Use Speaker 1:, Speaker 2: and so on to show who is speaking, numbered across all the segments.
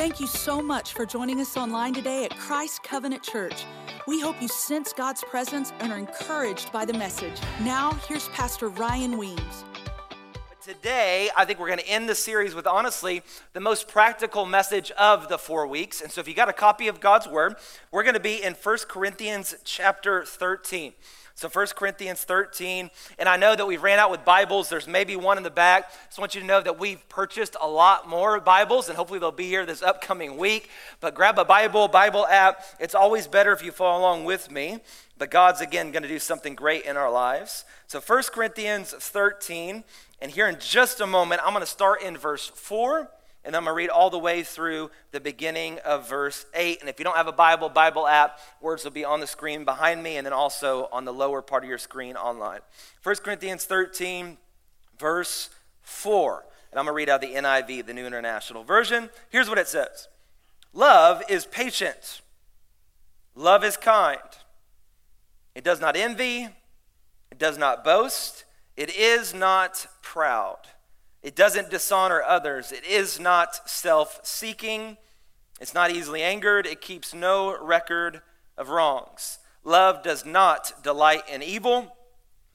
Speaker 1: Thank you so much for joining us online today at Christ Covenant Church. We hope you sense God's presence and are encouraged by the message. Now, here's Pastor Ryan Weems.
Speaker 2: Today, I think we're going to end the series with honestly the most practical message of the four weeks. And so, if you got a copy of God's Word, we're going to be in 1 Corinthians chapter 13. So 1 Corinthians 13, and I know that we ran out with Bibles. There's maybe one in the back. Just want you to know that we've purchased a lot more Bibles, and hopefully they'll be here this upcoming week. But grab a Bible, Bible app. It's always better if you follow along with me. But God's again going to do something great in our lives. So 1 Corinthians 13, and here in just a moment, I'm going to start in verse 4 and I'm going to read all the way through the beginning of verse 8. And if you don't have a Bible, Bible app, words will be on the screen behind me and then also on the lower part of your screen online. 1 Corinthians 13, verse 4. And I'm going to read out the NIV, the New International Version. Here's what it says Love is patient, love is kind. It does not envy, it does not boast, it is not proud. It doesn't dishonor others. It is not self seeking. It's not easily angered. It keeps no record of wrongs. Love does not delight in evil,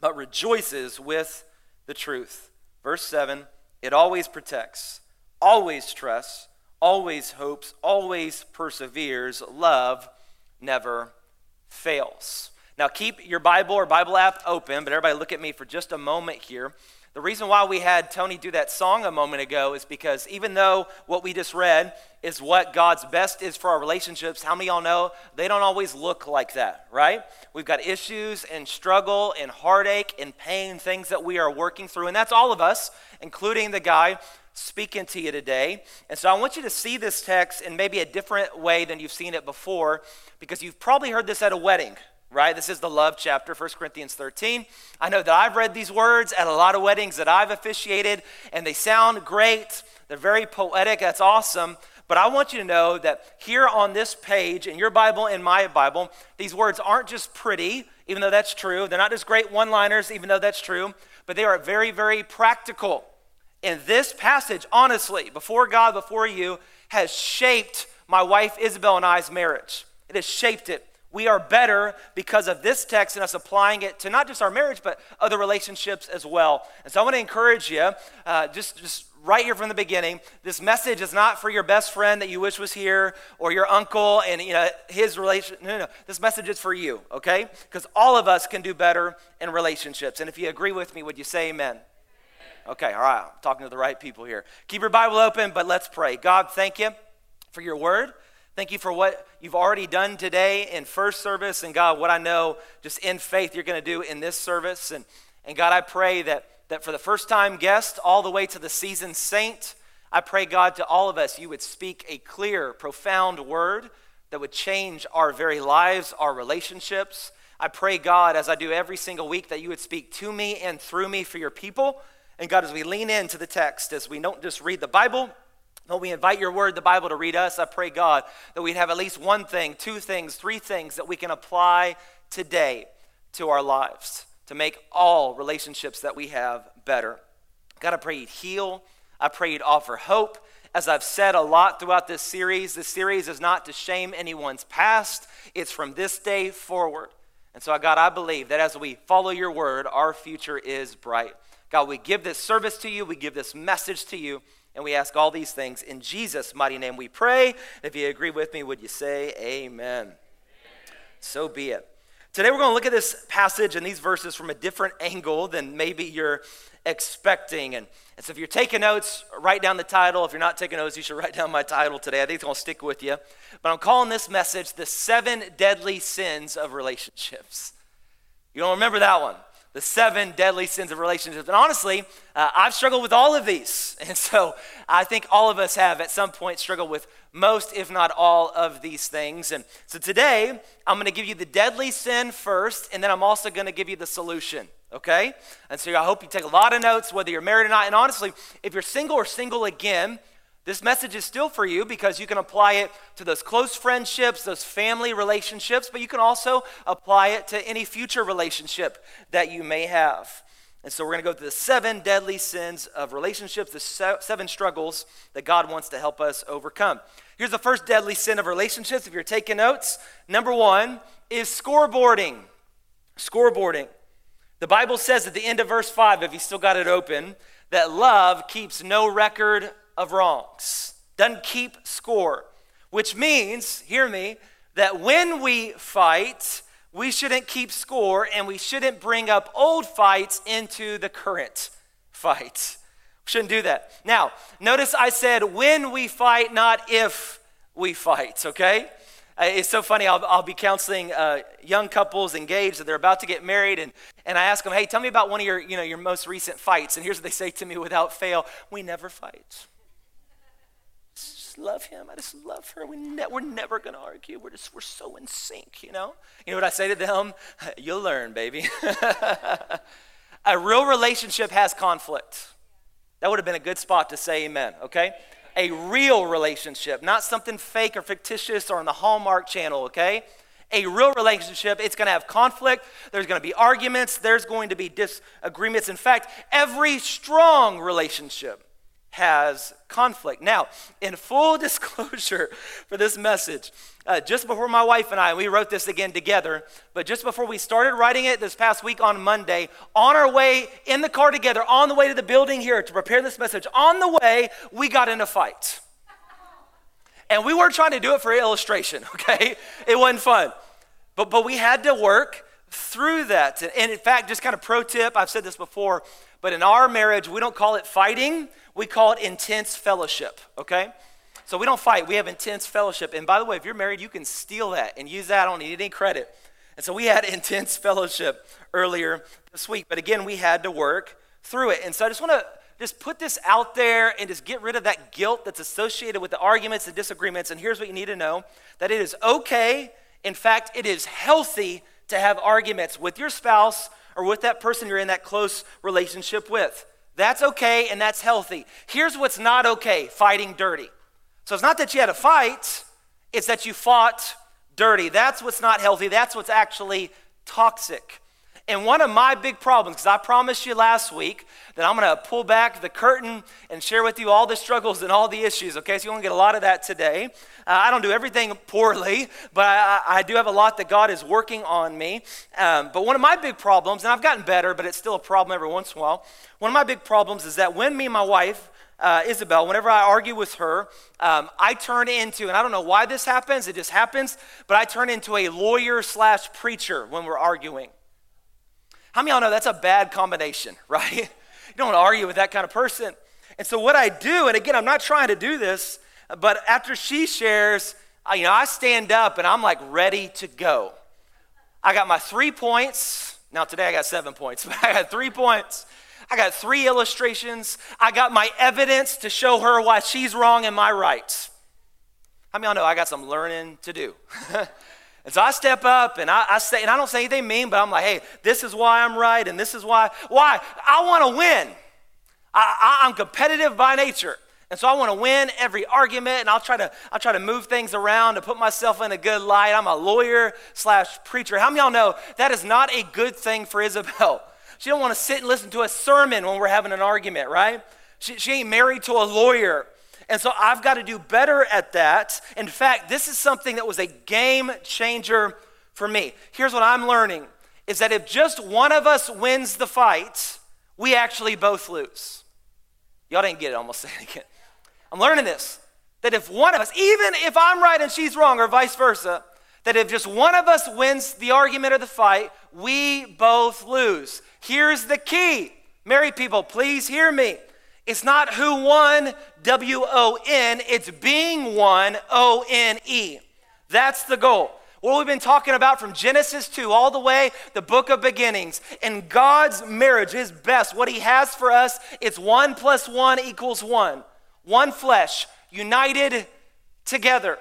Speaker 2: but rejoices with the truth. Verse 7 it always protects, always trusts, always hopes, always perseveres. Love never fails. Now, keep your Bible or Bible app open, but everybody look at me for just a moment here. The reason why we had Tony do that song a moment ago is because even though what we just read is what God's best is for our relationships, how many y'all know they don't always look like that, right? We've got issues and struggle and heartache and pain, things that we are working through, and that's all of us, including the guy speaking to you today. And so I want you to see this text in maybe a different way than you've seen it before, because you've probably heard this at a wedding right? This is the love chapter, 1 Corinthians 13. I know that I've read these words at a lot of weddings that I've officiated, and they sound great. They're very poetic. That's awesome. But I want you to know that here on this page, in your Bible, in my Bible, these words aren't just pretty, even though that's true. They're not just great one liners, even though that's true, but they are very, very practical. And this passage, honestly, before God, before you, has shaped my wife Isabel and I's marriage. It has shaped it we are better because of this text and us applying it to not just our marriage, but other relationships as well. And so I want to encourage you, uh, just, just right here from the beginning, this message is not for your best friend that you wish was here or your uncle and you know his relation. No, no, no. This message is for you, okay? Because all of us can do better in relationships. And if you agree with me, would you say amen? Okay, all right. I'm talking to the right people here. Keep your Bible open, but let's pray. God, thank you for your word. Thank you for what you've already done today in first service. And God, what I know just in faith you're going to do in this service. And, and God, I pray that, that for the first time guest all the way to the seasoned saint, I pray, God, to all of us, you would speak a clear, profound word that would change our very lives, our relationships. I pray, God, as I do every single week, that you would speak to me and through me for your people. And God, as we lean into the text, as we don't just read the Bible, Lord, we invite your word, the Bible, to read us. I pray, God, that we'd have at least one thing, two things, three things that we can apply today to our lives to make all relationships that we have better. God, I pray you'd heal. I pray you'd offer hope. As I've said a lot throughout this series, this series is not to shame anyone's past, it's from this day forward. And so, God, I believe that as we follow your word, our future is bright. God, we give this service to you, we give this message to you. And we ask all these things in Jesus' mighty name we pray. If you agree with me, would you say amen? amen. So be it. Today we're going to look at this passage and these verses from a different angle than maybe you're expecting. And, and so if you're taking notes, write down the title. If you're not taking notes, you should write down my title today. I think it's going to stick with you. But I'm calling this message The Seven Deadly Sins of Relationships. You don't remember that one? The seven deadly sins of relationships. And honestly, uh, I've struggled with all of these. And so I think all of us have at some point struggled with most, if not all, of these things. And so today, I'm going to give you the deadly sin first, and then I'm also going to give you the solution. Okay? And so I hope you take a lot of notes, whether you're married or not. And honestly, if you're single or single again, this message is still for you because you can apply it to those close friendships, those family relationships, but you can also apply it to any future relationship that you may have. And so we're going to go through the seven deadly sins of relationships, the seven struggles that God wants to help us overcome. Here's the first deadly sin of relationships. If you're taking notes, number one is scoreboarding. Scoreboarding. The Bible says at the end of verse 5, if you still got it open, that love keeps no record of wrongs, doesn't keep score, which means, hear me, that when we fight, we shouldn't keep score and we shouldn't bring up old fights into the current fight. We shouldn't do that. Now, notice I said when we fight, not if we fight, okay? Uh, it's so funny. I'll, I'll be counseling uh, young couples engaged that they're about to get married, and, and I ask them, hey, tell me about one of your, you know, your most recent fights. And here's what they say to me without fail We never fight. Love him. I just love her. We ne- we're never going to argue. We're just, we're so in sync, you know? You know what I say to them? You'll learn, baby. a real relationship has conflict. That would have been a good spot to say amen, okay? a real relationship, not something fake or fictitious or on the Hallmark channel, okay? A real relationship, it's going to have conflict, there's going to be arguments, there's going to be disagreements. In fact, every strong relationship has conflict. Now, in full disclosure for this message, uh, just before my wife and I, we wrote this again together, but just before we started writing it this past week on Monday, on our way in the car together, on the way to the building here to prepare this message, on the way, we got in a fight. And we weren't trying to do it for illustration, okay? It wasn't fun. But, but we had to work through that. And in fact, just kind of pro tip, I've said this before, but in our marriage, we don't call it fighting, we call it intense fellowship, okay? So we don't fight, we have intense fellowship. And by the way, if you're married, you can steal that and use that. I don't need any credit. And so we had intense fellowship earlier this week. But again, we had to work through it. And so I just want to just put this out there and just get rid of that guilt that's associated with the arguments, and disagreements. And here's what you need to know that it is okay. In fact, it is healthy to have arguments with your spouse or with that person you're in that close relationship with. That's okay and that's healthy. Here's what's not okay fighting dirty. So it's not that you had a fight, it's that you fought dirty. That's what's not healthy. That's what's actually toxic. And one of my big problems, because I promised you last week that I'm going to pull back the curtain and share with you all the struggles and all the issues, okay? So you're going to get a lot of that today. Uh, I don't do everything poorly, but I, I, do have a lot that God is working on me. Um, but one of my big problems, and I've gotten better, but it's still a problem every once in a while, one of my big problems is that when me and my wife, uh, Isabel, whenever I argue with her, um, I turn into, and I don't know why this happens, it just happens, but I turn into a lawyer slash preacher when we're arguing. How many of y'all know that's a bad combination, right? you don't want to argue with that kind of person. And so what I do, and again, I'm not trying to do this, but after she shares, you know, I stand up and I'm like ready to go. I got my three points. Now today I got seven points, but I got three points. I got three illustrations. I got my evidence to show her why she's wrong and my right. How many of y'all know I got some learning to do? And so I step up and I, I, say, and I don't say anything mean, but I'm like, hey, this is why I'm right and this is why. Why? I want to win. I, I, I'm competitive by nature. And so I want to win every argument, and I'll try to I'll try to move things around to put myself in a good light. I'm a lawyer slash preacher. How many y'all know that is not a good thing for Isabel? She don't want to sit and listen to a sermon when we're having an argument, right? She, she ain't married to a lawyer. And so I've got to do better at that. In fact, this is something that was a game changer for me. Here's what I'm learning is that if just one of us wins the fight, we actually both lose. Y'all didn't get it, I'm almost saying it again. I'm learning this that if one of us, even if I'm right and she's wrong, or vice versa, that if just one of us wins the argument or the fight, we both lose. Here's the key. Married people, please hear me. It's not who won, W O N, it's being one, O N E. That's the goal. What we've been talking about from Genesis 2 all the way, the book of beginnings. And God's marriage is best. What He has for us, it's one plus one equals one. One flesh, united together.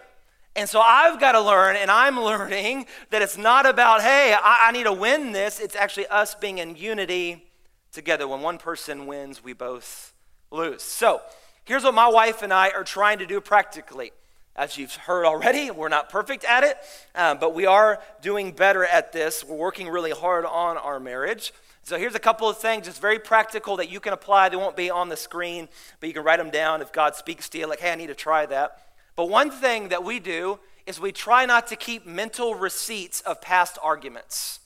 Speaker 2: And so I've got to learn, and I'm learning that it's not about, hey, I, I need to win this. It's actually us being in unity together. When one person wins, we both lose. So here's what my wife and I are trying to do practically. As you've heard already, we're not perfect at it, um, but we are doing better at this. We're working really hard on our marriage. So here's a couple of things, just very practical that you can apply. They won't be on the screen, but you can write them down if God speaks to you, like, hey, I need to try that. But one thing that we do is we try not to keep mental receipts of past arguments.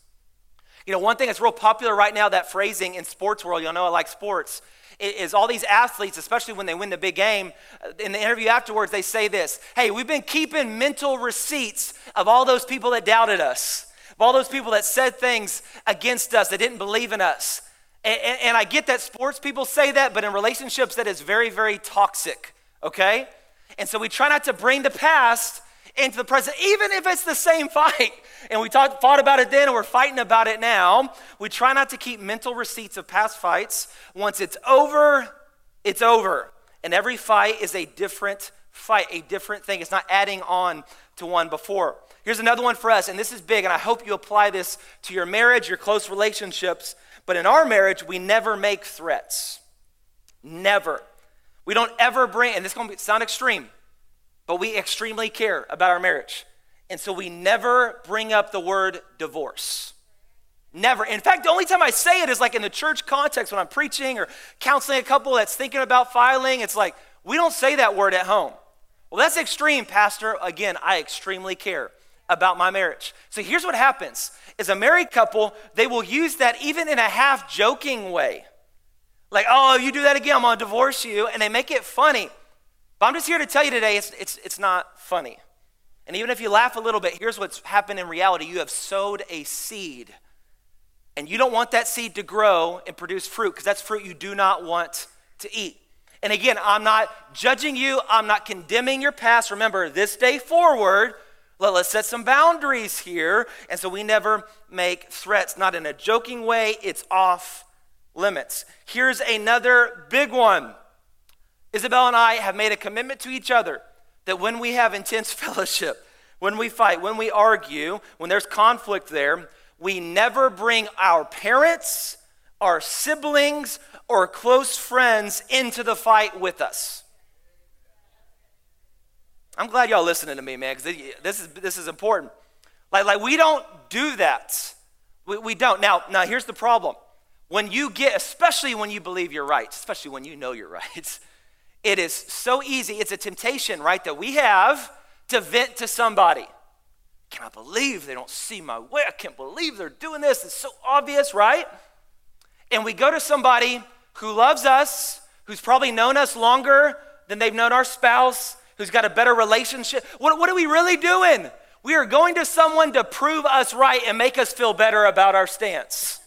Speaker 2: You know, one thing that's real popular right now, that phrasing in sports world, y'all know I like sports, is all these athletes, especially when they win the big game, uh, in the interview afterwards, they say this Hey, we've been keeping mental receipts of all those people that doubted us, of all those people that said things against us, that didn't believe in us. And, and, and I get that sports people say that, but in relationships, that is very, very toxic, okay? And so we try not to bring the past into the present, even if it's the same fight. And we talked, fought about it then and we're fighting about it now. We try not to keep mental receipts of past fights. Once it's over, it's over. And every fight is a different fight, a different thing. It's not adding on to one before. Here's another one for us, and this is big, and I hope you apply this to your marriage, your close relationships. But in our marriage, we never make threats. Never. We don't ever bring, and this is going to sound extreme, but we extremely care about our marriage. And so we never bring up the word divorce. Never. In fact, the only time I say it is like in the church context when I'm preaching or counseling a couple that's thinking about filing. It's like, we don't say that word at home. Well, that's extreme, Pastor. Again, I extremely care about my marriage. So here's what happens is a married couple, they will use that even in a half joking way. Like, oh, you do that again, I'm gonna divorce you. And they make it funny. But I'm just here to tell you today it's, it's, it's not funny. And even if you laugh a little bit, here's what's happened in reality you have sowed a seed. And you don't want that seed to grow and produce fruit because that's fruit you do not want to eat. And again, I'm not judging you, I'm not condemning your past. Remember, this day forward, let, us set some boundaries here. And so we never make threats, not in a joking way, it's off limits. Here's another big one Isabel and I have made a commitment to each other that when we have intense fellowship, when we fight, when we argue, when there's conflict there, we never bring our parents, our siblings, or close friends into the fight with us. I'm glad y'all listening to me, man, because this is, this is important. Like, like we don't do that. We, we don't. Now, now, here's the problem. When you get, especially when you believe you're right, especially when you know you're right, it is so easy. It's a temptation, right, that we have to vent to somebody. Can I believe they don't see my way? I can't believe they're doing this. It's so obvious, right? And we go to somebody who loves us, who's probably known us longer than they've known our spouse, who's got a better relationship. What, what are we really doing? We are going to someone to prove us right and make us feel better about our stance.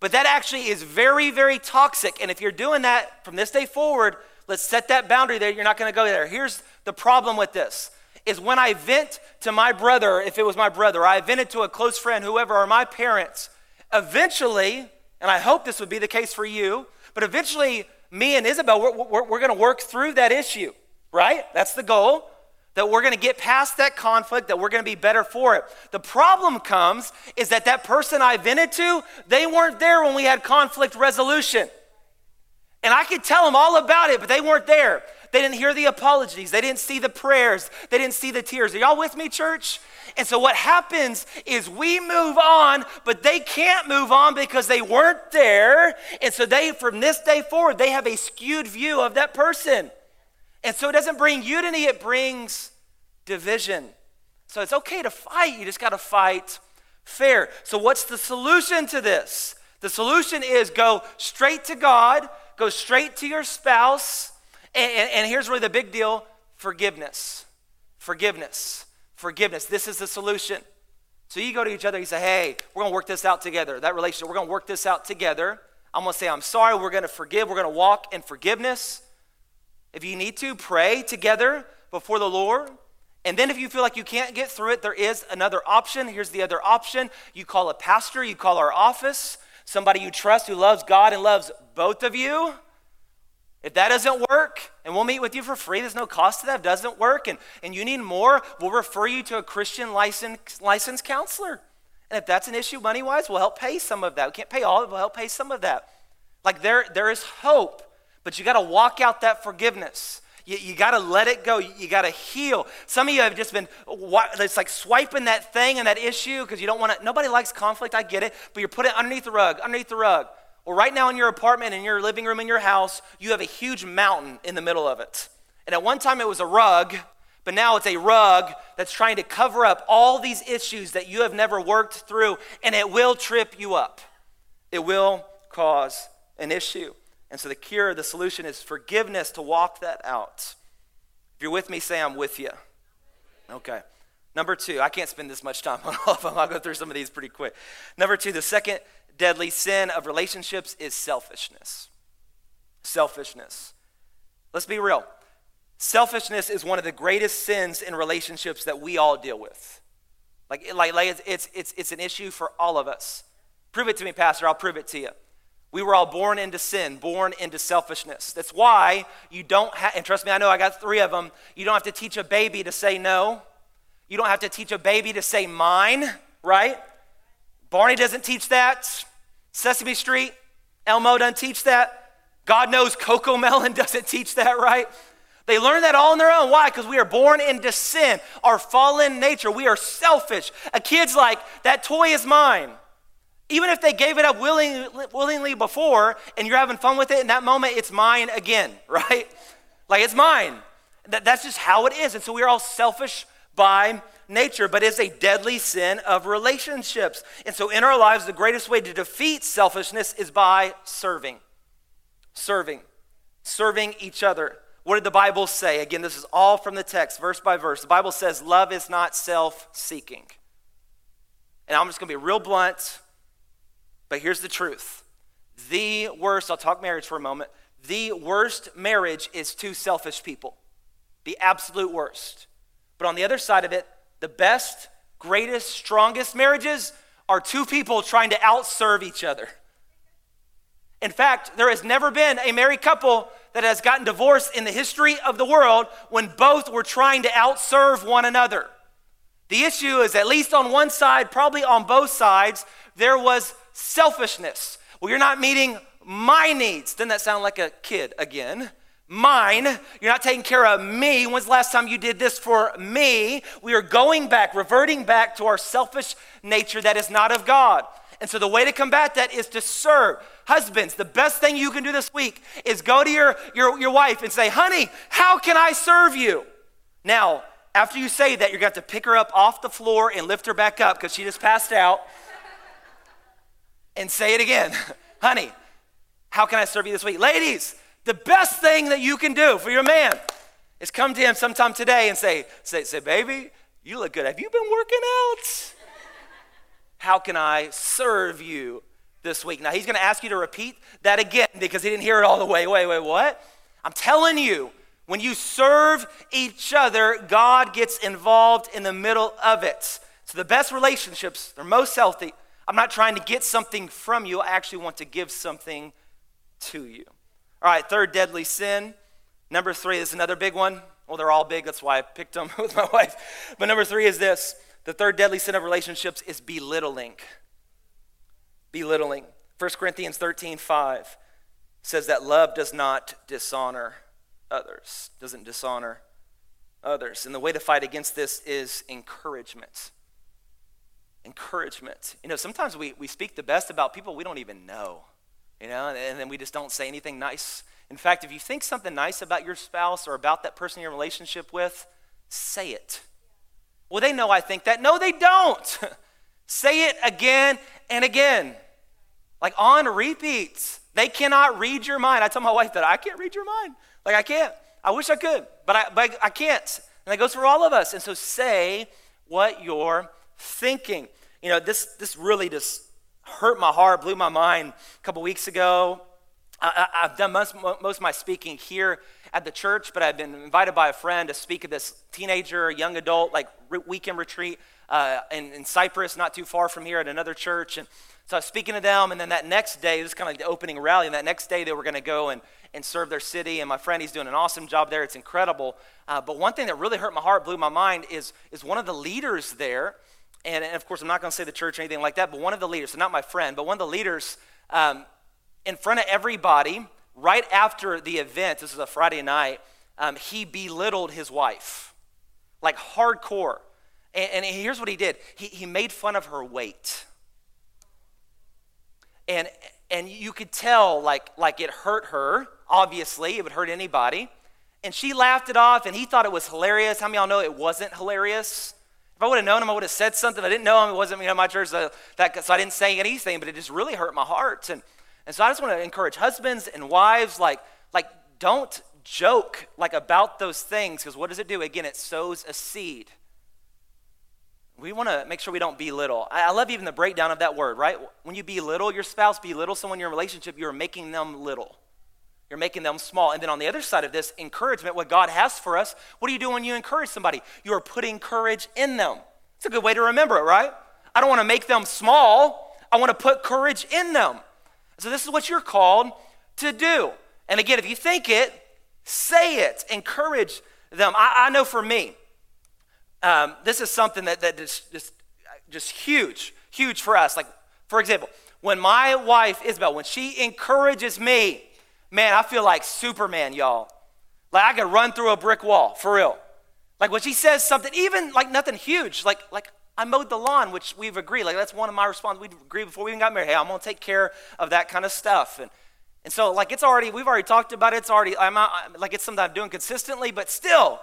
Speaker 2: But that actually is very, very toxic. And if you're doing that from this day forward, let's set that boundary there. You're not going to go there. Here's the problem with this is when I vent to my brother, if it was my brother, I vented to a close friend, whoever, or my parents, eventually, and I hope this would be the case for you, but eventually, me and Isabel, we're, we're, we're going to work through that issue, right? That's the goal that we're going to get past that conflict, that we're going to be better for it. The problem comes is that that person I vented to, they weren't there when we had conflict resolution. And I could tell them all about it, but they weren't there. They didn't hear the apologies. They didn't see the prayers. They didn't see the tears. Are y'all with me, church? And so what happens is we move on, but they can't move on because they weren't there. And so they, from this day forward, they have a skewed view of that person. And so it doesn't bring unity, it brings division. So it's okay to fight, you just got to fight fair. So, what's the solution to this? The solution is go straight to God, go straight to your spouse, and, and, and here's really the big deal forgiveness. Forgiveness. Forgiveness. This is the solution. So you go to each other, you say, hey, we're gonna work this out together. That relationship, we're gonna work this out together. I'm gonna say, I'm sorry, we're gonna forgive, we're gonna walk in forgiveness. If you need to, pray together before the Lord. And then if you feel like you can't get through it, there is another option. Here's the other option you call a pastor, you call our office, somebody you trust who loves God and loves both of you. If that doesn't work, and we'll meet with you for free, there's no cost to that. If it doesn't work, and, and you need more, we'll refer you to a Christian licensed, licensed counselor. And if that's an issue money wise, we'll help pay some of that. We can't pay all of it, we'll help pay some of that. Like there, there is hope but you got to walk out that forgiveness. You, you got to let it go. You, you got to heal. Some of you have just been, it's like swiping that thing and that issue because you don't want to, nobody likes conflict, I get it, but you're putting it underneath the rug, underneath the rug. Well, right now in your apartment, in your living room, in your house, you have a huge mountain in the middle of it. And at one time it was a rug, but now it's a rug that's trying to cover up all these issues that you have never worked through, and it will trip you up. It will cause an issue. And so the cure, the solution is forgiveness to walk that out. If you're with me, say, I'm with you. Okay. Number two, I can't spend this much time on all of them. I'll go through some of these pretty quick. Number two, the second deadly sin of relationships is selfishness. Selfishness. Let's be real. Selfishness is one of the greatest sins in relationships that we all deal with. Like, like, like it's, it's, it's an issue for all of us. Prove it to me, Pastor. I'll prove it to you. We were all born into sin, born into selfishness. That's why you don't have, and trust me, I know I got three of them. You don't have to teach a baby to say no. You don't have to teach a baby to say mine, right? Barney doesn't teach that. Sesame Street, Elmo doesn't teach that. God knows CoComelon doesn't teach that, right? They learn that all on their own. Why? Because we are born into sin, our fallen nature. We are selfish. A kid's like, that toy is mine. Even if they gave it up willing, willingly before and you're having fun with it, in that moment, it's mine again, right? Like it's mine. That, that's just how it is. And so we are all selfish by nature, but it's a deadly sin of relationships. And so in our lives, the greatest way to defeat selfishness is by serving. Serving. Serving each other. What did the Bible say? Again, this is all from the text, verse by verse. The Bible says, Love is not self seeking. And I'm just going to be real blunt. But here's the truth the worst, I'll talk marriage for a moment, the worst marriage is two selfish people. The absolute worst. But on the other side of it, the best, greatest, strongest marriages are two people trying to outserve each other. In fact, there has never been a married couple that has gotten divorced in the history of the world when both were trying to outserve one another. The issue is, at least on one side, probably on both sides, there was selfishness. Well, you're not meeting my needs. Doesn't that sound like a kid again? Mine. You're not taking care of me. When's the last time you did this for me? We are going back, reverting back to our selfish nature that is not of God. And so the way to combat that is to serve. Husbands, the best thing you can do this week is go to your, your, your wife and say, honey, how can I serve you? Now, after you say that, you're going to have to pick her up off the floor and lift her back up because she just passed out and say it again. Honey, how can I serve you this week? Ladies, the best thing that you can do for your man is come to him sometime today and say, say, say, baby, you look good. Have you been working out? How can I serve you this week? Now he's to ask you to repeat that again because he didn't hear it all the way. Wait, wait, what? I'm telling you, when you serve each other, God gets involved in the middle of it. So the best relationships, they're most healthy, I'm not trying to get something from you. I actually want to give something to you. All right, third deadly sin. Number three is another big one. Well, they're all big. That's why I picked them with my wife. But number three is this the third deadly sin of relationships is belittling. Belittling. 1 Corinthians 13 5 says that love does not dishonor others, doesn't dishonor others. And the way to fight against this is encouragement encouragement. You know, sometimes we, we speak the best about people we don't even know, you know, and then we just don't say anything nice. In fact, if you think something nice about your spouse or about that person you're in a relationship with, say it. Well, they know I think that. No, they don't. say it again and again, like on repeats. They cannot read your mind. I tell my wife that I can't read your mind. Like, I can't. I wish I could, but I, but I can't. And that goes for all of us. And so say what you're thinking. You know, this, this really just hurt my heart, blew my mind a couple weeks ago. I, have done most, most of my speaking here at the church, but I've been invited by a friend to speak at this teenager, young adult, like weekend retreat uh, in, in Cypress, not too far from here at another church. And so I was speaking to them, and then that next day, this is kind of like the opening rally, and that next day they were going to go and, and serve their city. And my friend, he's doing an awesome job there. It's incredible. Uh, but one thing that really hurt my heart, blew my mind, is, is one of the leaders there and, and of course, I'm not going to say the church or anything like that, but one of the leaders, so not my friend, but one of the leaders, um, in front of everybody, right after the event, this was a Friday night, um, he belittled his wife, like hardcore. And, and here's what he did he, he made fun of her weight. And, and you could tell, like, like it hurt her, obviously, it would hurt anybody. And she laughed it off, and he thought it was hilarious. How many of y'all know it wasn't hilarious? If I would have known him, I would have said something. I didn't know him. It wasn't you know, my church, so, that, so I didn't say anything, but it just really hurt my heart. And, and so I just want to encourage husbands and wives, like, like don't joke like about those things, because what does it do? Again, it sows a seed. We want to make sure we don't belittle. I, I love even the breakdown of that word, right? When you belittle your spouse, belittle someone in your relationship, you're making them little. You're making them small. And then on the other side of this, encouragement, what God has for us, what do you do when you encourage somebody? You are putting courage in them. It's a good way to remember it, right? I don't want to make them small. I want to put courage in them. So this is what you're called to do. And again, if you think it, say it. Encourage them. I, I know for me, um, this is something that, that is just, just huge, huge for us. Like, for example, when my wife, Isabel, when she encourages me, man, I feel like Superman, y'all. Like I could run through a brick wall, for real. Like when she says something, even like nothing huge, like like I mowed the lawn, which we've agreed. Like that's one of my responses. We agreed before we even got married. Hey, I'm gonna take care of that kind of stuff. And and so like it's already we've already talked about it. It's already I'm not, like it's something I'm doing consistently, but still,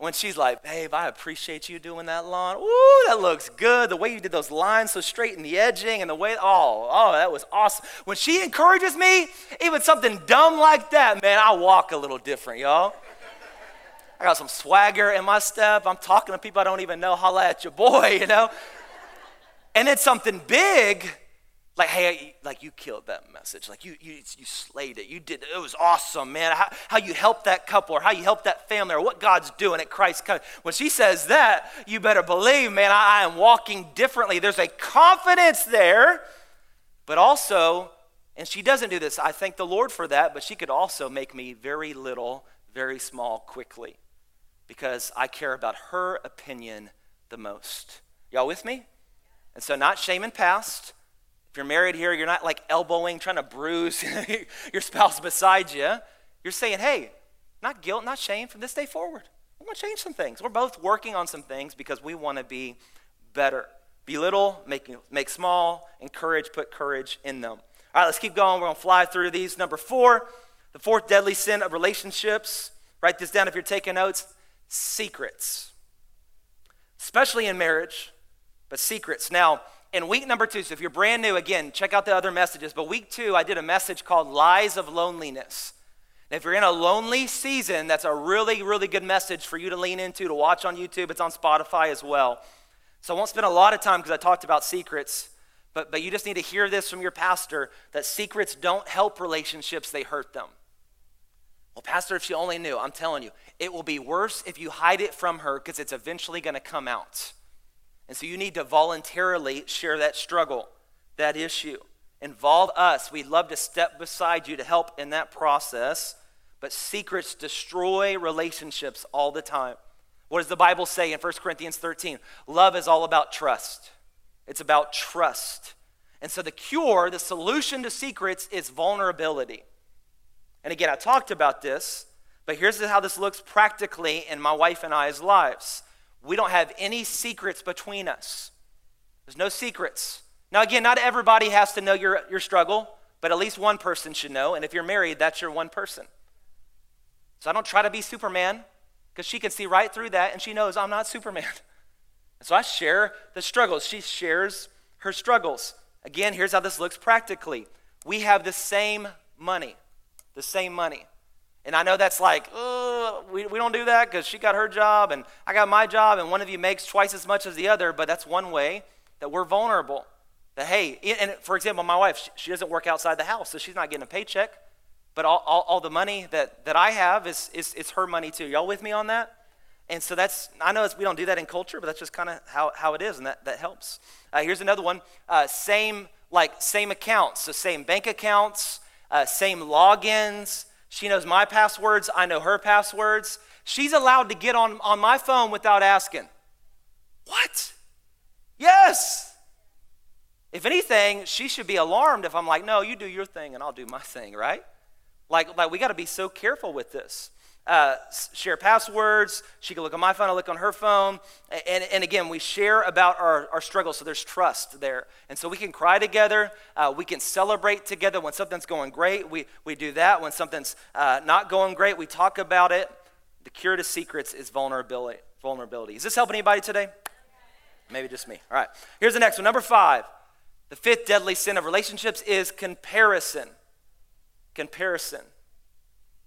Speaker 2: when she's like, babe, I appreciate you doing that lawn. Ooh, that looks good. The way you did those lines so straight in the edging and the way, oh, oh, that was awesome. When she encourages me, even something dumb like that, man, I walk a little different, y'all. I got some swagger in my step. I'm talking to people I don't even know. Holla at your boy, you know? And then something big, like, hey, like you killed that message. Like you, you, you slayed it. You did, it It was awesome, man. How, how you helped that couple or how you helped that family or what God's doing at Christ. When she says that, you better believe, man, I, I am walking differently. There's a confidence there, but also, and she doesn't do this. I thank the Lord for that, but she could also make me very little, very small quickly because I care about her opinion the most. Y'all with me? And so, not shame and past if you're married here, you're not like elbowing, trying to bruise your spouse beside you. You're saying, hey, not guilt, not shame, from this day forward. we want to change some things. We're both working on some things because we want to be better. Belittle, make, make small, encourage, put courage in them. All right, let's keep going. We're going to fly through these. Number four, the fourth deadly sin of relationships. Write this down if you're taking notes secrets. Especially in marriage, but secrets. Now, in week number two, so if you're brand new, again, check out the other messages. But week two, I did a message called Lies of Loneliness. And if you're in a lonely season, that's a really, really good message for you to lean into, to watch on YouTube. It's on Spotify as well. So I won't spend a lot of time because I talked about secrets, but, but you just need to hear this from your pastor that secrets don't help relationships, they hurt them. Well, Pastor, if she only knew, I'm telling you, it will be worse if you hide it from her because it's eventually going to come out. And so you need to voluntarily share that struggle, that issue. Involve us. We'd love to step beside you to help in that process. But secrets destroy relationships all the time. What does the Bible say in 1 Corinthians 13? Love is all about trust. It's about trust. And so the cure, the solution to secrets is vulnerability. And again, I talked about this, but here's how this looks practically in my wife and I's lives. We don't have any secrets between us. There's no secrets. Now, again, not everybody has to know your, your struggle, but at least one person should know. And if you're married, that's your one person. So I don't try to be Superman because she can see right through that and she knows I'm not Superman. So I share the struggles. She shares her struggles. Again, here's how this looks practically we have the same money. The same money. And I know that's like, we, we don't do that because she got her job and I got my job, and one of you makes twice as much as the other, but that's one way that we're vulnerable. That, hey, and for example, my wife, she doesn't work outside the house, so she's not getting a paycheck, but all, all, all the money that, that I have is, is, is her money too. Y'all with me on that? And so that's, I know we don't do that in culture, but that's just kind of how, how it is, and that, that helps. Uh, here's another one uh, same, like, same accounts, so same bank accounts, uh, same logins. She knows my passwords, I know her passwords. She's allowed to get on, on my phone without asking. What? Yes. If anything, she should be alarmed if I'm like, no, you do your thing and I'll do my thing, right? Like, like we got to be so careful with this. Uh, share passwords. She can look on my phone, I look on her phone. And, and again, we share about our, our struggles, so there's trust there. And so we can cry together. Uh, we can celebrate together when something's going great. We, we do that. When something's uh, not going great, we talk about it. The cure to secrets is vulnerability. vulnerability. Is this helping anybody today? Maybe just me. All right. Here's the next one. Number five. The fifth deadly sin of relationships is comparison. Comparison.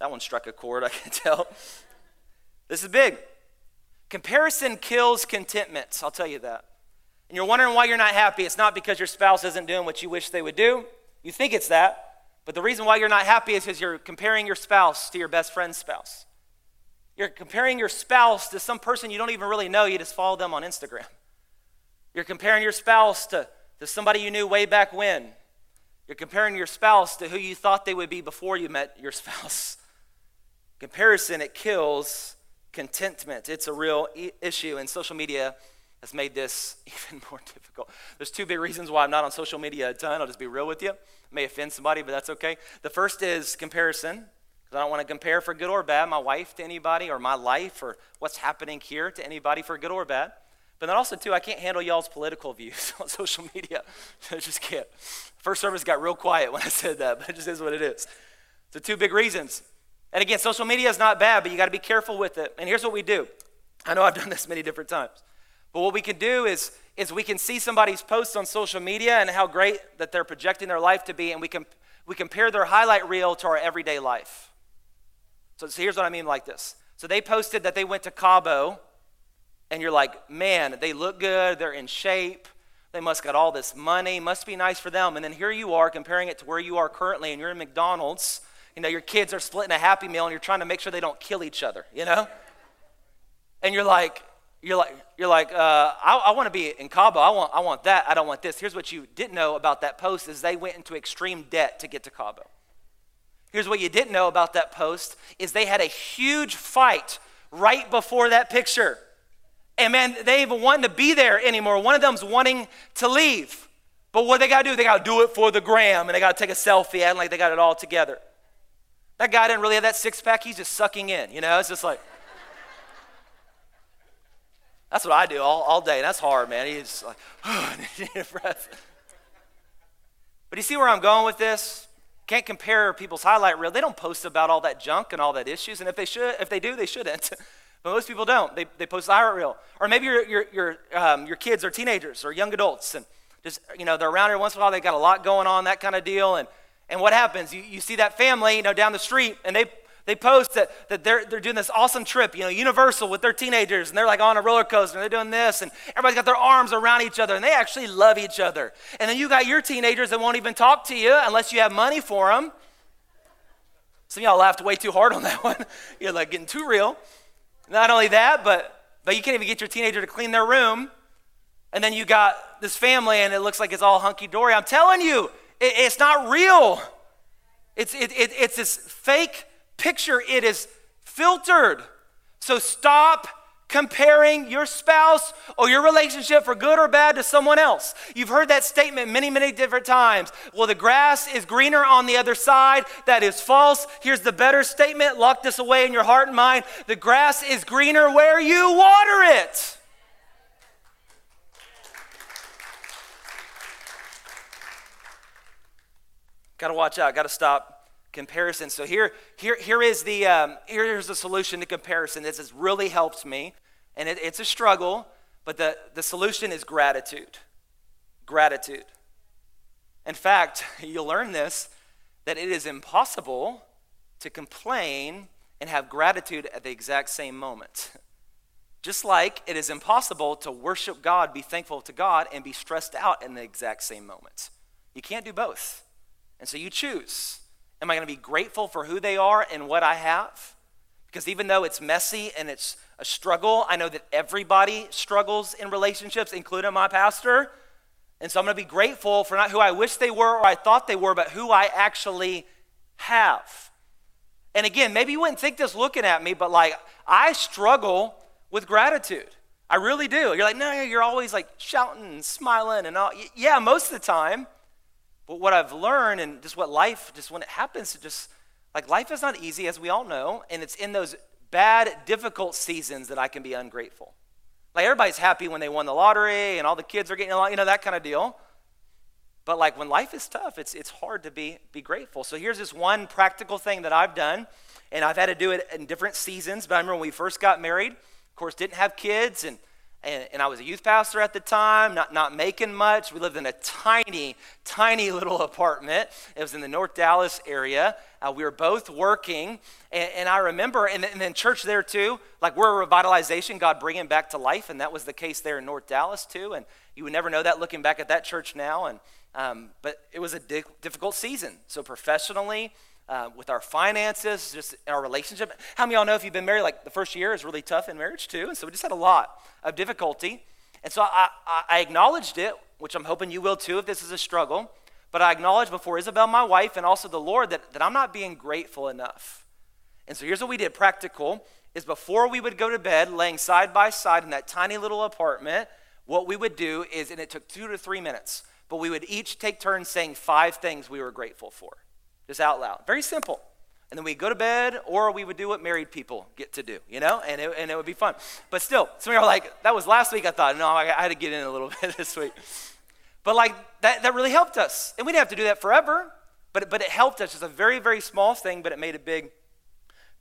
Speaker 2: That one struck a chord, I can tell. This is big. Comparison kills contentment, I'll tell you that. And you're wondering why you're not happy. It's not because your spouse isn't doing what you wish they would do. You think it's that. But the reason why you're not happy is because you're comparing your spouse to your best friend's spouse. You're comparing your spouse to some person you don't even really know, you just follow them on Instagram. You're comparing your spouse to, to somebody you knew way back when. You're comparing your spouse to who you thought they would be before you met your spouse. Comparison, it kills contentment. It's a real issue, and social media has made this even more difficult. There's two big reasons why I'm not on social media a ton. I'll just be real with you. It may offend somebody, but that's okay. The first is comparison, because I don't want to compare for good or bad my wife to anybody, or my life, or what's happening here to anybody for good or bad. But then also, too, I can't handle y'all's political views on social media. I just can't. First service got real quiet when I said that, but it just is what it is. So, two big reasons. And again, social media is not bad, but you got to be careful with it. And here's what we do. I know I've done this many different times. But what we can do is, is we can see somebody's posts on social media and how great that they're projecting their life to be, and we can we compare their highlight reel to our everyday life. So, so here's what I mean like this. So they posted that they went to Cabo, and you're like, man, they look good, they're in shape, they must got all this money, must be nice for them. And then here you are comparing it to where you are currently, and you're in McDonald's you know, your kids are splitting a Happy Meal and you're trying to make sure they don't kill each other, you know? And you're like, you're like, you're like, uh, I, I want to be in Cabo. I want, I want that. I don't want this. Here's what you didn't know about that post is they went into extreme debt to get to Cabo. Here's what you didn't know about that post is they had a huge fight right before that picture. And man, they even wanting to be there anymore. One of them's wanting to leave. But what they got to do, they got to do it for the gram and they got to take a selfie and like they got it all together. That guy didn't really have that six pack, he's just sucking in, you know? It's just like, that's what I do all, all day. That's hard, man. He's like, breath. But you see where I'm going with this? Can't compare people's highlight reel. They don't post about all that junk and all that issues. And if they should, if they do, they shouldn't. but most people don't. They, they post the highlight reel. Or maybe your, your, your, um, your kids are teenagers or young adults and just, you know, they're around here once in a while. They got a lot going on, that kind of deal. And and what happens? You, you see that family, you know, down the street, and they, they post that, that they're, they're doing this awesome trip, you know, Universal with their teenagers, and they're like on a roller coaster, and they're doing this, and everybody's got their arms around each other, and they actually love each other. And then you got your teenagers that won't even talk to you unless you have money for them. Some of y'all laughed way too hard on that one. You're like getting too real. Not only that, but, but you can't even get your teenager to clean their room. And then you got this family, and it looks like it's all hunky dory. I'm telling you, it, it's not real. It's, it, it, it's this fake picture. It is filtered. So stop comparing your spouse or your relationship for good or bad to someone else. You've heard that statement many, many different times. Well, the grass is greener on the other side. That is false. Here's the better statement. Lock this away in your heart and mind. The grass is greener where you water it. Got to watch out. Got to stop comparison. So here, here, here is the um, here's the solution to comparison. This has really helped me, and it, it's a struggle, but the, the solution is gratitude. Gratitude. In fact, you'll learn this that it is impossible to complain and have gratitude at the exact same moment. Just like it is impossible to worship God, be thankful to God, and be stressed out in the exact same moment. You can't do both. And so you choose. Am I going to be grateful for who they are and what I have? Because even though it's messy and it's a struggle, I know that everybody struggles in relationships, including my pastor. And so I'm going to be grateful for not who I wish they were or I thought they were, but who I actually have. And again, maybe you wouldn't think this looking at me, but like I struggle with gratitude. I really do. You're like, no, you're always like shouting and smiling and all. Yeah, most of the time. But what I've learned and just what life, just when it happens, just Like life is not easy, as we all know, and it's in those bad, difficult seasons that I can be ungrateful. Like everybody's happy when they won the lottery and all the kids are getting along, you know, that kind of deal. But like when life is tough, it's, it's hard to be, be grateful. So here's this one practical thing that I've done, and I've had to do it in different seasons. But I remember when we first got married, of course, didn't have kids, and and, and, I was a youth pastor at the time, not, not making much. We lived in a tiny, tiny little apartment. It was in the North Dallas area. Uh, we were both working, and, and I remember, and, and then church there too, like we're a revitalization, God bringing back to life, and that was the case there in North Dallas too. And you would never know that looking back at that church now. And um, but it was a di- difficult season. So professionally, uh, with our finances, just our relationship. How many of y'all know if you've been married, like the first year is really tough in marriage too? And so we just had a lot of difficulty. And so I, I, acknowledged it, which I'm hoping you will too if this is a struggle. But I acknowledged before Isabel, my wife, and also the Lord that, that I'm not being grateful enough. And so here's what we did practical is before we would go to bed, laying side by side in that tiny little apartment, what we would do is, and it took two to three minutes, but we would each take turns saying five things we were grateful for just out loud. Very simple. And then we go to bed, or we would do what married people get to do, you know, and it, and it would be fun. But still, some of you are like, that was last week. I thought, no, I, I had to get in a little bit this week. But like, that, that really helped us. And we didn't have to do that forever, but, but it helped us. It's a very, very small thing, but it made a big,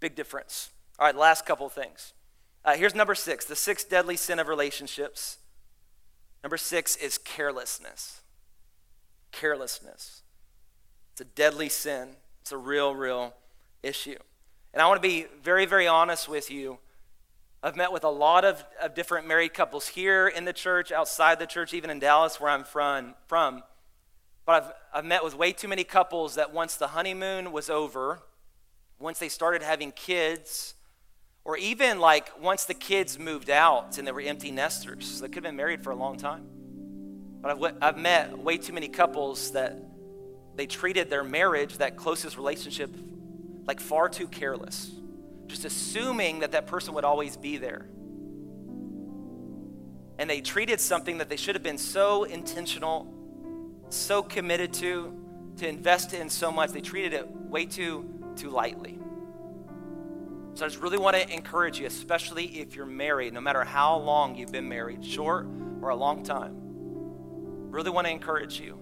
Speaker 2: big difference. All right, last couple of things. Uh, here's number six the sixth deadly sin of relationships. Number six is carelessness. Carelessness. It's a deadly sin. It's a real, real issue. And I want to be very, very honest with you. I've met with a lot of, of different married couples here in the church, outside the church, even in Dallas, where I'm from. from. But I've, I've met with way too many couples that once the honeymoon was over, once they started having kids, or even like once the kids moved out and they were empty nesters, they could have been married for a long time. But I've, I've met way too many couples that they treated their marriage, that closest relationship, like far too careless, just assuming that that person would always be there. And they treated something that they should have been so intentional, so committed to, to invest in so much, they treated it way too, too lightly. So I just really want to encourage you, especially if you're married, no matter how long you've been married, short or a long time, really want to encourage you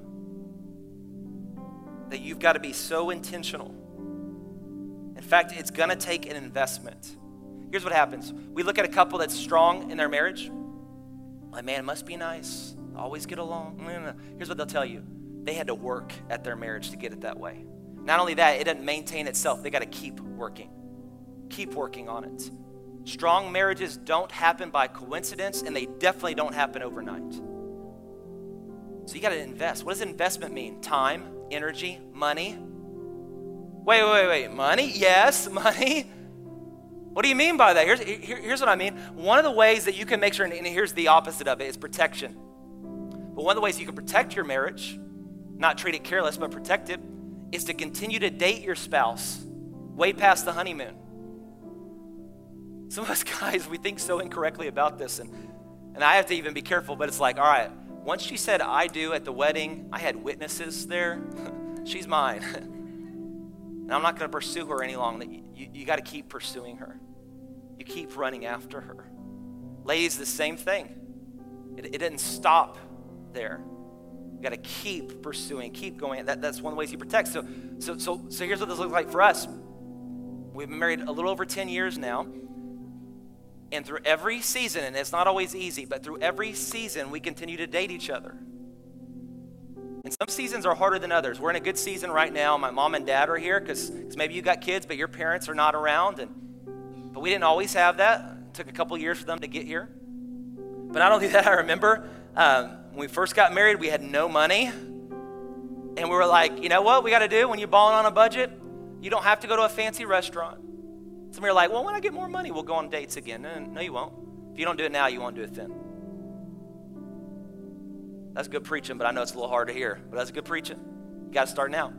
Speaker 2: that you've got to be so intentional. In fact, it's going to take an investment. Here's what happens we look at a couple that's strong in their marriage. Like, man, must be nice. Always get along. Here's what they'll tell you they had to work at their marriage to get it that way. Not only that, it doesn't maintain itself, they got to keep working. Keep working on it. Strong marriages don't happen by coincidence, and they definitely don't happen overnight. So you got to invest. What does investment mean? Time, energy, money. Wait, wait, wait, money? Yes, money. What do you mean by that? Here's, here, here's what I mean. One of the ways that you can make sure, and here's the opposite of it, is protection. But one of the ways you can protect your marriage, not treat it careless, but protect it, is to continue to date your spouse way past the honeymoon. Some of us guys, we think so incorrectly about this, and, and I have to even be careful, but it's like, all right, once she said, I do at the wedding, I had witnesses there. She's mine. and I'm not going to pursue her any longer. You, you, got to keep pursuing her, you keep running after her. Ladies, the same thing. It, it didn't stop there. You got to keep pursuing, keep going. That, that's one of the ways he protects. So, so, so, so here's what this looks like for us. We've been married a little over 10 years now. And through every season, and it's not always easy, but through every season, we continue to date each other. And some seasons are harder than others. We're in a good season right now. My mom and dad are here because maybe you got kids, but your parents are not around. And but we didn't always have that. It took a couple years for them to get here. But not only that, I remember um, when we first got married, we had no money, and we were like, you know what we got to do when you're balling on a budget? You don't have to go to a fancy restaurant. Some of you are like, well, when I get more money, we'll go on dates again. No, no, you won't. If you don't do it now, you won't do it then. That's good preaching, but I know it's a little hard to hear. But that's good preaching. You got to start now.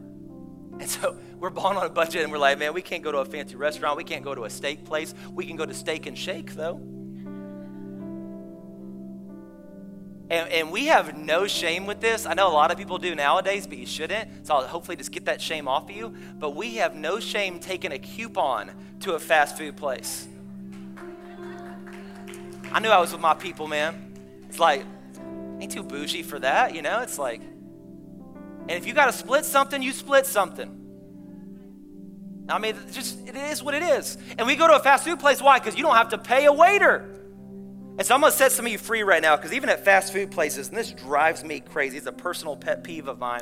Speaker 2: And so we're balling on a budget, and we're like, man, we can't go to a fancy restaurant. We can't go to a steak place. We can go to Steak and Shake, though. And, and, we have no shame with this. I know a lot of people do nowadays, but you shouldn't. So I'll hopefully just get that shame off of you. But we have no shame taking a coupon to a fast food place. I knew I was with my people, man. It's like, ain't too bougie for that, you know? It's like, and if you got to split something, you split something. I mean, just it is what it is. And we go to a fast food place. Why? Because you don't have to pay a waiter. And so I'm going to set some of you free right now because even at fast food places, and this drives me crazy, it's a personal pet peeve of mine.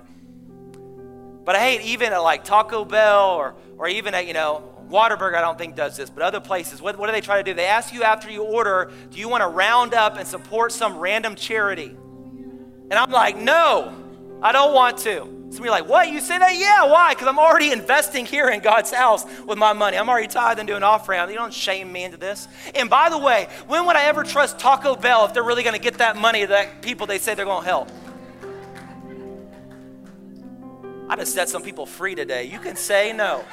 Speaker 2: But I hate even at like Taco Bell or, or even at, you know, Whataburger, I don't think does this, but other places, what, what do they try to do? They ask you after you order, do you want to round up and support some random charity? And I'm like, no, I don't want to. You are like, what? You say that? Yeah, why? Because I'm already investing here in God's house with my money. I'm already tithing, doing offering. You don't shame me into this. And by the way, when would I ever trust Taco Bell if they're really going to get that money to that people they say they're going to help? I just set some people free today. You can say no.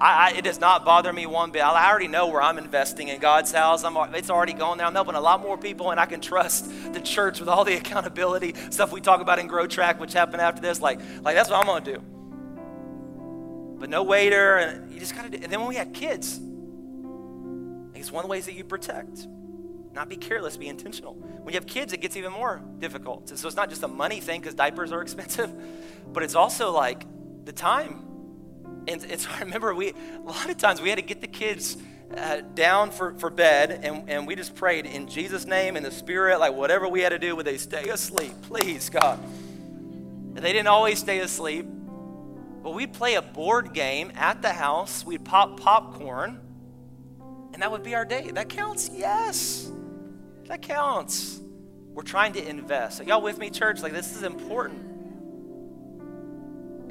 Speaker 2: I, I, it does not bother me one bit. I already know where I'm investing in God's house. I'm, it's already going there. I'm helping a lot more people, and I can trust the church with all the accountability stuff we talk about in Grow Track, which happened after this. Like, like that's what I'm going to do. But no waiter, and you just got to. And then when we had kids, it's one of the ways that you protect. Not be careless, be intentional. When you have kids, it gets even more difficult. So it's not just a money thing because diapers are expensive, but it's also like the time and, so I remember we, a lot of times we had to get the kids uh, down for, for bed and, and we just prayed in Jesus' name, in the Spirit, like whatever we had to do, would they stay asleep? Please, God. And they didn't always stay asleep. But we'd play a board game at the house, we'd pop popcorn, and that would be our day. That counts? Yes. That counts. We're trying to invest. Are y'all with me, church? Like, this is important.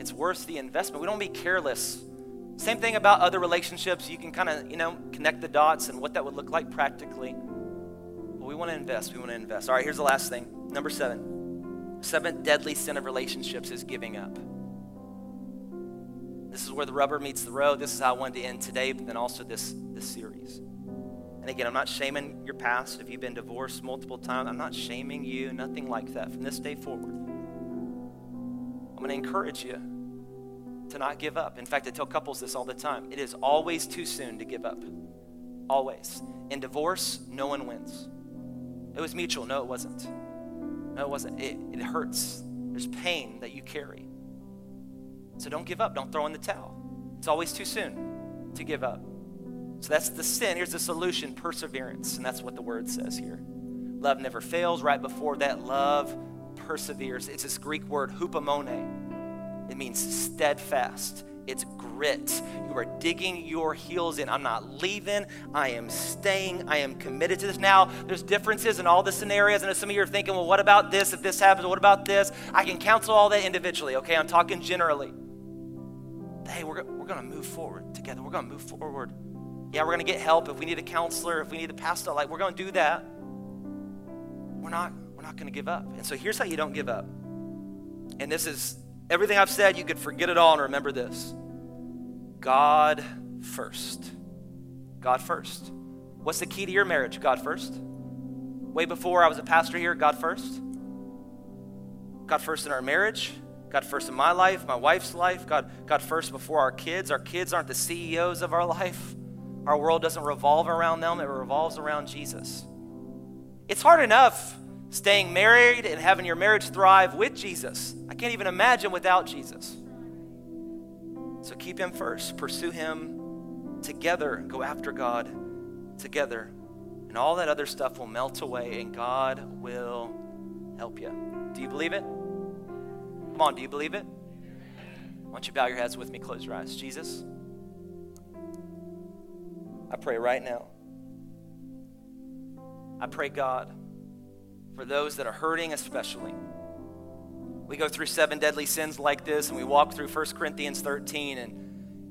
Speaker 2: It's worth the investment. We don't be careless. Same thing about other relationships. You can kind of, you know, connect the dots and what that would look like practically. But we want to invest. We want to invest. All right, here's the last thing. Number seven. Seventh deadly sin of relationships is giving up. This is where the rubber meets the road. This is how I wanted to end today, but then also this, this series. And again, I'm not shaming your past if you've been divorced multiple times. I'm not shaming you, nothing like that. From this day forward, I'm going to encourage you to not give up. In fact, I tell couples this all the time it is always too soon to give up. Always. In divorce, no one wins. It was mutual. No, it wasn't. No, it wasn't. It, it hurts. There's pain that you carry. So don't give up. Don't throw in the towel. It's always too soon to give up. So that's the sin. Here's the solution perseverance. And that's what the word says here. Love never fails. Right before that, love perseveres. It's this Greek word, hupomone it means steadfast. It's grit. You are digging your heels in. I'm not leaving. I am staying. I am committed to this. Now, there's differences in all the scenarios. And some of you are thinking, well, what about this? If this happens, what about this? I can counsel all that individually, okay? I'm talking generally. Hey, we're, we're going to move forward together. We're going to move forward. Yeah, we're going to get help if we need a counselor, if we need a pastor. Like, we're going to do that. We're not, we're not going to give up. And so here's how you don't give up. And this is Everything I've said, you could forget it all and remember this God first. God first. What's the key to your marriage? God first. Way before I was a pastor here, God first. God first in our marriage. God first in my life, my wife's life. God, God first before our kids. Our kids aren't the CEOs of our life. Our world doesn't revolve around them, it revolves around Jesus. It's hard enough staying married and having your marriage thrive with Jesus. I can't even imagine without Jesus. So keep him first, pursue him together, go after God together. And all that other stuff will melt away and God will help you. Do you believe it? Come on, do you believe it? Why don't you bow your heads with me, close your eyes. Jesus, I pray right now. I pray, God for those that are hurting, especially. We go through seven deadly sins like this, and we walk through 1 Corinthians 13, and,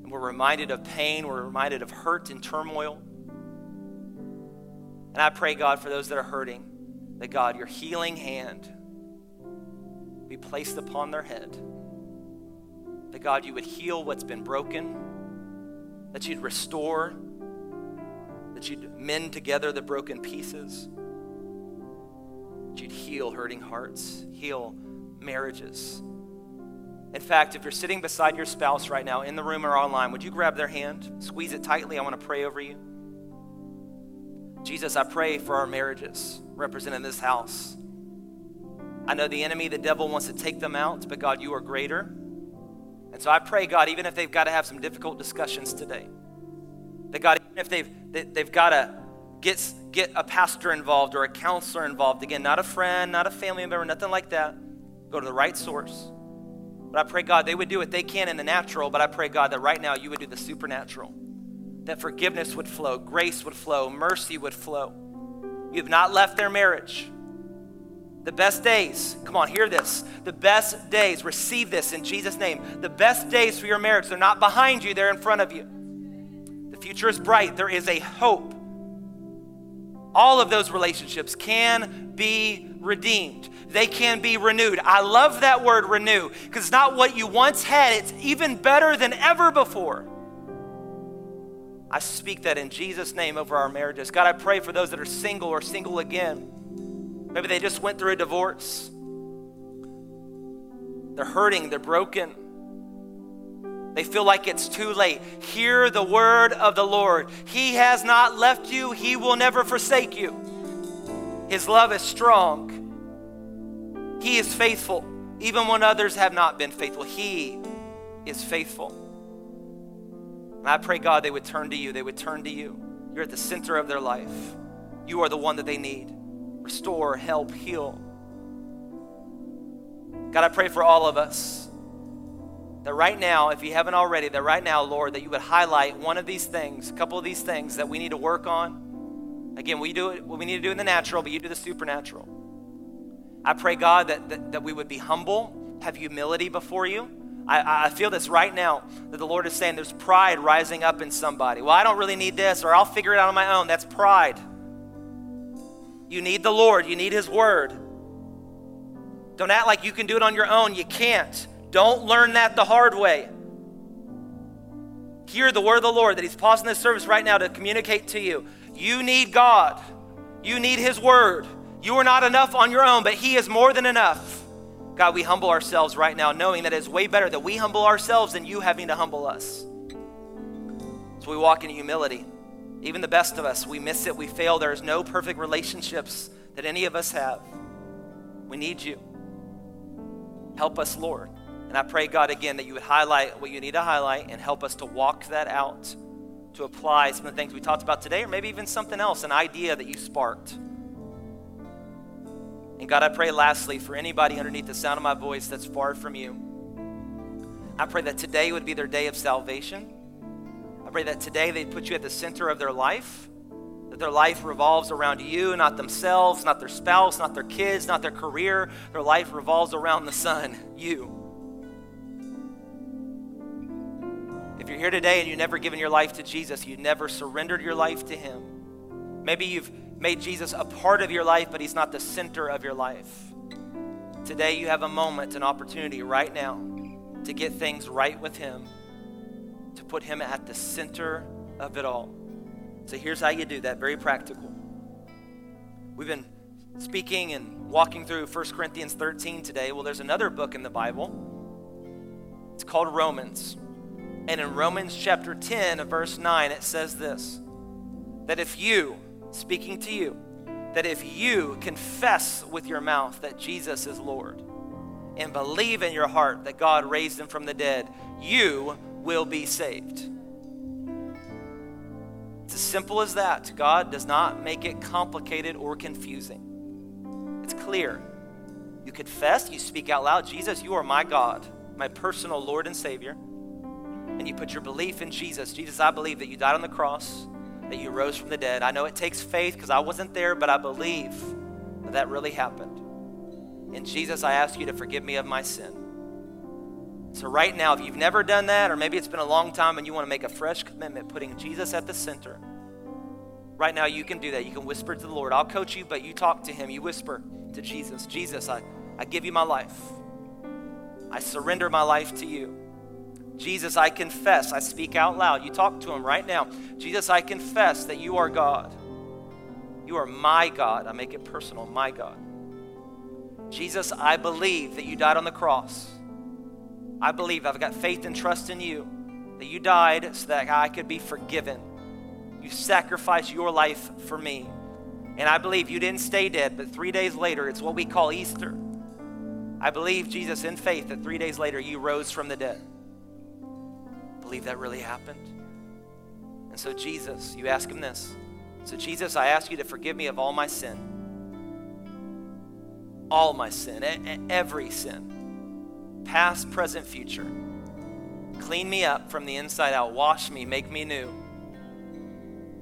Speaker 2: and we're reminded of pain, we're reminded of hurt and turmoil. And I pray, God, for those that are hurting, that God, your healing hand be placed upon their head. That God, you would heal what's been broken, that you'd restore, that you'd mend together the broken pieces. That you'd heal hurting hearts, heal marriages. In fact, if you're sitting beside your spouse right now in the room or online, would you grab their hand, squeeze it tightly? I want to pray over you. Jesus, I pray for our marriages represented in this house. I know the enemy, the devil, wants to take them out, but God, you are greater. And so I pray, God, even if they've got to have some difficult discussions today, that God, even if they've, they, have they have got to get, get a pastor involved or a counselor involved, again, not a friend, not a family member, nothing like that, go to the right source. But I pray, God, they would do what they can in the natural, but I pray, God, that right now you would do the supernatural. That forgiveness would flow, grace would flow, mercy would flow. You have not left their marriage. The best days, come on, hear this. The best days, receive this in Jesus' name. The best days for your marriage, they're not behind you, they're in front of you. The future is bright, there is a hope. All of those relationships can be redeemed, they can be renewed. I love that word renew because it's not what you once had, it's even better than ever before. I speak that in Jesus' name over our marriages. God, I pray for those that are single or single again. Maybe they just went through a divorce. They're hurting, they're broken. They feel like it's too late. Hear the word of the Lord. He has not left you, He will never forsake you. His love is strong. He is faithful, even when others have not been faithful. He is faithful. And I pray, God, they would turn to you. They would turn to you. You're at the center of their life. You are the one that they need restore, help, heal. God, I pray for all of us that right now, if you haven't already, that right now, Lord, that you would highlight one of these things, a couple of these things that we need to work on. Again, we do what we need to do in the natural, but you do the supernatural. I pray, God, that, that, that we would be humble, have humility before you. I, I feel this right now that the Lord is saying there's pride rising up in somebody. Well, I don't really need this, or I'll figure it out on my own. That's pride. You need the Lord, you need His Word. Don't act like you can do it on your own. You can't. Don't learn that the hard way. Hear the word of the Lord that He's pausing this service right now to communicate to you. You need God, you need His Word. You are not enough on your own, but He is more than enough. God, we humble ourselves right now, knowing that it's way better that we humble ourselves than you having to humble us. So we walk in humility. Even the best of us, we miss it, we fail. There is no perfect relationships that any of us have. We need you. Help us, Lord. And I pray, God, again, that you would highlight what you need to highlight and help us to walk that out, to apply some of the things we talked about today, or maybe even something else, an idea that you sparked. And God, I pray lastly for anybody underneath the sound of my voice that's far from you. I pray that today would be their day of salvation I pray that today they put you at the center of their life, that their life revolves around you, not themselves, not their spouse, not their kids, not their career. Their life revolves around the Son, you. If you're here today and you've never given your life to Jesus, you never surrendered your life to Him. Maybe you've made Jesus a part of your life, but He's not the center of your life. Today, you have a moment, an opportunity right now to get things right with Him to put him at the center of it all. So here's how you do that very practical. We've been speaking and walking through 1 Corinthians 13 today. Well, there's another book in the Bible. It's called Romans. And in Romans chapter 10, verse 9, it says this that if you, speaking to you, that if you confess with your mouth that Jesus is Lord and believe in your heart that God raised him from the dead, you will be saved. It's as simple as that. God does not make it complicated or confusing. It's clear. You confess, you speak out loud, Jesus, you are my God, my personal Lord and Savior. And you put your belief in Jesus. Jesus, I believe that you died on the cross, that you rose from the dead. I know it takes faith because I wasn't there, but I believe that that really happened. And Jesus, I ask you to forgive me of my sin. So, right now, if you've never done that, or maybe it's been a long time and you want to make a fresh commitment, putting Jesus at the center, right now you can do that. You can whisper to the Lord. I'll coach you, but you talk to Him. You whisper to Jesus Jesus, I, I give you my life. I surrender my life to you. Jesus, I confess. I speak out loud. You talk to Him right now. Jesus, I confess that you are God. You are my God. I make it personal, my God. Jesus, I believe that you died on the cross. I believe I've got faith and trust in you that you died so that I could be forgiven. You sacrificed your life for me. And I believe you didn't stay dead, but three days later, it's what we call Easter. I believe, Jesus, in faith, that three days later you rose from the dead. Believe that really happened. And so, Jesus, you ask him this. So, Jesus, I ask you to forgive me of all my sin. All my sin, every sin, past, present, future. Clean me up from the inside out. Wash me, make me new.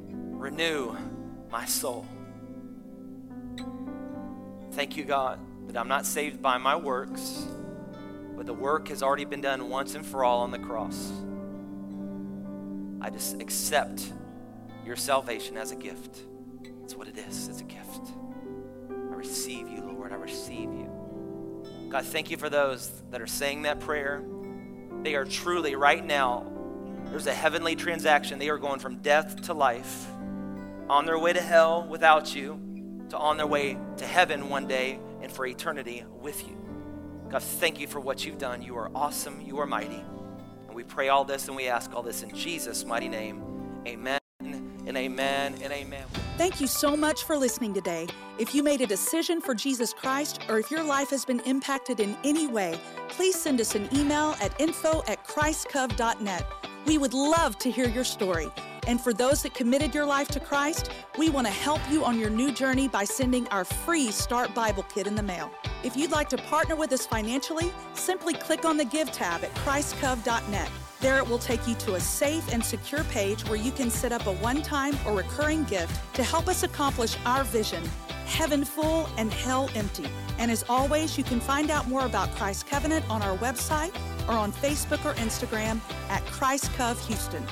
Speaker 2: Renew my soul. Thank you, God, that I'm not saved by my works, but the work has already been done once and for all on the cross. I just accept your salvation as a gift. That's what it is. It's a gift. I receive you, Lord. I receive you. God, thank you for those that are saying that prayer. They are truly, right now, there's a heavenly transaction. They are going from death to life, on their way to hell without you, to on their way to heaven one day and for eternity with you. God, thank you for what you've done. You are awesome. You are mighty. And we pray all this and we ask all this in Jesus' mighty name. Amen and amen and amen.
Speaker 1: Thank you so much for listening today. If you made a decision for Jesus Christ or if your life has been impacted in any way, please send us an email at info at christcov.net. We would love to hear your story. And for those that committed your life to Christ, we want to help you on your new journey by sending our free Start Bible Kit in the mail. If you'd like to partner with us financially, simply click on the Give tab at christcov.net. There it will take you to a safe and secure page where you can set up a one time or recurring gift to help us accomplish our vision heaven full and hell empty. And as always, you can find out more about Christ Covenant on our website or on Facebook or Instagram at Christ Houston.